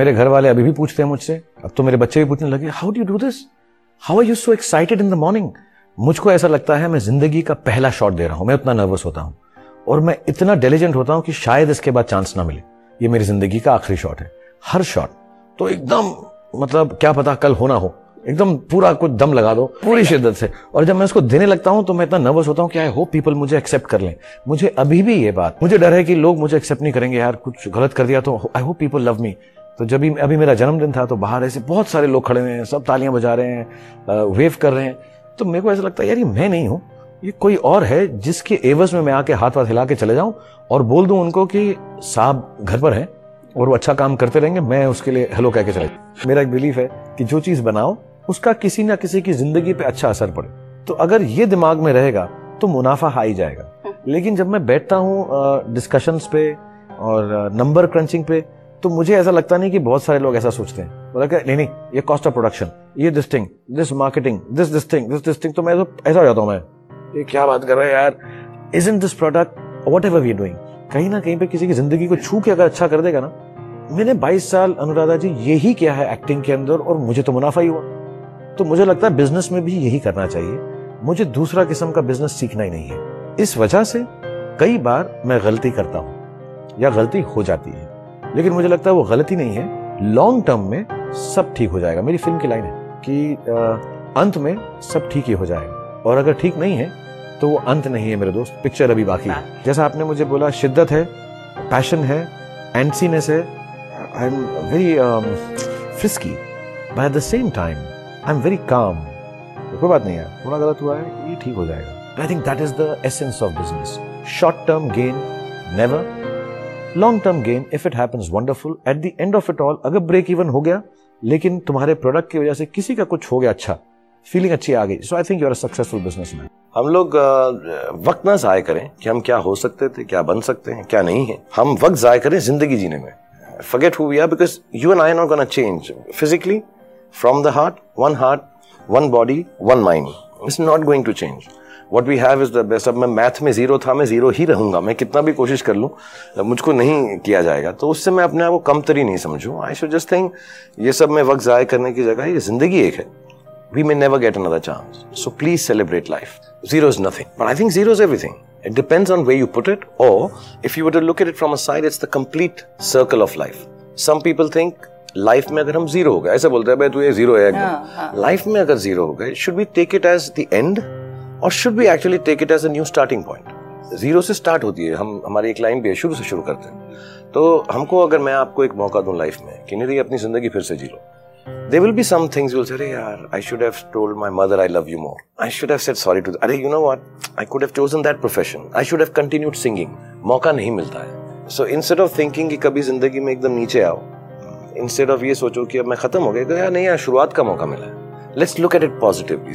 मेरे घर वाले अभी भी पूछते हैं मुझसे। अब तो मेरे बच्चे भी पूछने लगे how do do this how are you so excited in the morning मुझको ऐसा लगता है मैं ज़िंदगी का पहला शॉट दे रहा हूँ, मैं उतना नर्वस होता हूँ। और मैं इतना डेलीजेंट होता हूँ कि शायद इसके बाद चांस ना मिले। ये मेरी ज़िंदगी का आखिरी शॉट है। हर शॉट तो एकदम मतलब क्या पता कल होना हो। एकदम पूरा कुछ दम लगा दो, पूरी शिद्दत से। और जब मैं उसको देने लगता हूँ तो मैं इतना नर्वस होता हूँ कि आई होप पीपल मुझे एक्सेप्ट कर लें। मुझे अभी भी ये बात, मुझे डर है कि लोग मुझे एक्सेप्ट नहीं करेंगे, यार, कुछ गलत कर दिया तो I hope people love me तो जब भी अभी मेरा जन्मदिन था तो बाहर ऐसे बहुत सारे लोग खड़े हुए हैं सब तालियाँ बजा रहे हैं वेव कर रहे हैं। तो मेरे को ऐसा लगता है यार ये मैं नहीं हूँ। ये कोई और है जिसके एवज में मैं आके हाथ वाथ हिला के चले जाऊँ और बोल दूँ उनको कि साहब घर पर है और वो अच्छा काम करते रहेंगे मैं उसके लिए हेलो कह के चले मेरा एक बिलीफ है कि जो चीज़ बनाओ उसका किसी ना किसी की ज़िंदगी पे अच्छा असर पड़े। तो अगर ये दिमाग में रहेगा तो मुनाफा हाई जाएगा। लेकिन जब मैं बैठता हूँ डिस्कशंस पे और नंबर क्रंचिंग पे तो मुझे ऐसा लगता नहीं कि बहुत सारे लोग ऐसा सोचते हैं। बोला नहीं नहीं, ये कॉस्ट ऑफ़ प्रोडक्शन ये this thing this marketing this this thing this this thing तो मैं तो ऐसा हो जाता हूँ मैं। ये क्या बात कर रहा हैं यार? Is in this product whatever we doing कहीं ना कहीं पे किसी की ज़िंदगी को छू के अगर अच्छा कर देगा ना, मैंने 22 साल अनुराधा जी यही किया है एक्टिंग के अंदर और मुझे तो मुनाफा ही हुआ। तो मुझे लगता है बिज़नेस में भी यही करना चाहिए। मुझे दूसरा किस्म का बिज़नेस सीखना ही नहीं है। इस वजह से कई बार मैं गलती करता हूँ या गलती हो जाती है। लेकिन मुझे लगता है वो गलती नहीं है। लॉन्ग टर्म में सब ठीक हो जाएगा। मेरी फ़िल्म की लाइन है कि आ, अंत में सब ठीक ही हो जाएगा। और अगर ठीक नहीं है तो वो अंत नहीं है मेरे दोस्त। पिक्चर अभी बाकी है। जैसा आपने मुझे बोला शिद्दत है पैशन है एंसीनेस है I am very frisky but at the same time I am very calm कोई बात नहीं है थोड़ा गलत हुआ है ये ठीक हो जाएगा। I think that is the essence of business short term gain never long term gain if it happens wonderful at the end of it all अगर ब्रेक इवन हो गया लेकिन तुम्हारे प्रोडक्ट की वजह से किसी का कुछ हो गया अच्छा फीलिंग अच्छी आ गई so I think you are successful businessman हम लोग वक्त ना जाय करें कि हम क्या हो सकते थे क्या बन सकते हैं क्या नहीं है हम वक्त जाय करें ज़िंदगी जीने में we are because you and I are not going to change physically from the heart, one heart, one body, one mind. It's not going to change. What we have is the मैं math में zero था मैं zero ही रहूँगा। मैं कितना भी कोशिश कर लूँ मुझको नहीं किया जाएगा। तो उससे मैं अपने आप को कम तरी नहीं समझू। आई शुड जस्ट थिंक ये सब मैं वक्त ज़ाय करने की जगह ये ज़िंदगी एक है। We may never get another chance so please celebrate life zero is nothing but I think zero is everything it depends on way you put it और if you would it from a side it's the complete circle of life some people think life में अगर हम zero हो गए ऐसे बोलते हैं भाई तू ये ज़ीरो है लाइफ हाँ, हाँ। में अगर ज़ीरो हो गए should be take it as the end और should be actually take it as a new starting point zero से स्टार्ट होती है। हम, हमारी एक लाइन भी है शुरू से शुरू करते हैं। तो हमको अगर मैं आपको एक मौका दूँ लाइफ में, कि नहीं अपनी ज़िंदगी फिर से जी लो। They will be some things will अरे यार I should have told my mother I love you more I should have said sorry to अरे you know what I could have chosen that profession I should have continued singing मौका नहीं मिलता है। सो instead of thinking कि कभी ज़िंदगी में एकदम नीचे आओ इनस्टेड ऑफ़ ये सोचो कि अब मैं खत्म हो गया यार, नहीं यार, शुरुआत का मौका मिला है। Let's look at it positively